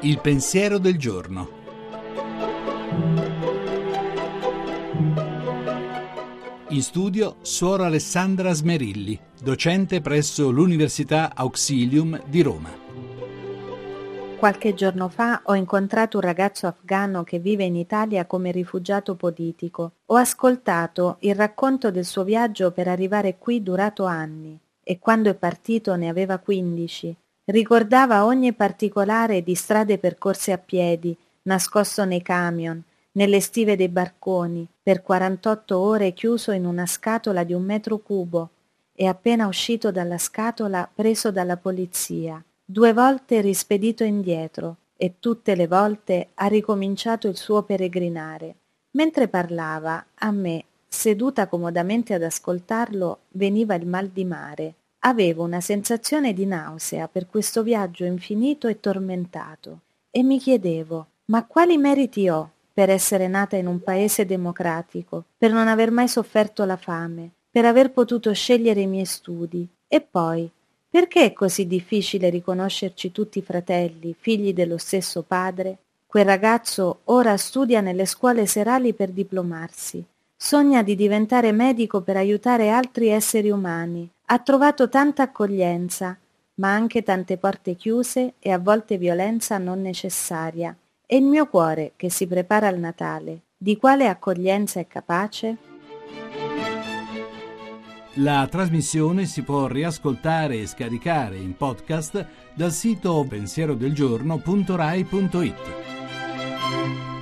Il pensiero del giorno. In studio Suora Alessandra Smerilli, docente presso l'Università Auxilium di Roma. Qualche giorno fa ho incontrato un ragazzo afghano che vive in Italia come rifugiato politico. Ho ascoltato il racconto del suo viaggio per arrivare qui durato anni e quando è partito ne aveva quindici. Ricordava ogni particolare di strade percorse a piedi, nascosto nei camion, nelle stive dei barconi, per 48 ore chiuso in una scatola di un metro cubo e appena uscito dalla scatola preso dalla polizia, due volte rispedito indietro e tutte le volte ha ricominciato il suo peregrinare. Mentre parlava, a me, seduta comodamente ad ascoltarlo, veniva il mal di mare. Avevo una sensazione di nausea per questo viaggio infinito e tormentato e mi chiedevo ma quali meriti ho per essere nata in un paese democratico, per non aver mai sofferto la fame, per aver potuto scegliere i miei studi. E poi, perché è così difficile riconoscerci tutti fratelli, figli dello stesso padre? Quel ragazzo ora studia nelle scuole serali per diplomarsi. Sogna di diventare medico per aiutare altri esseri umani. Ha trovato tanta accoglienza, ma anche tante porte chiuse e a volte violenza non necessaria. E il mio cuore, che si prepara al Natale, di quale accoglienza è capace? La trasmissione si può riascoltare e scaricare in podcast dal sito pensierodelgiorno.rai.it.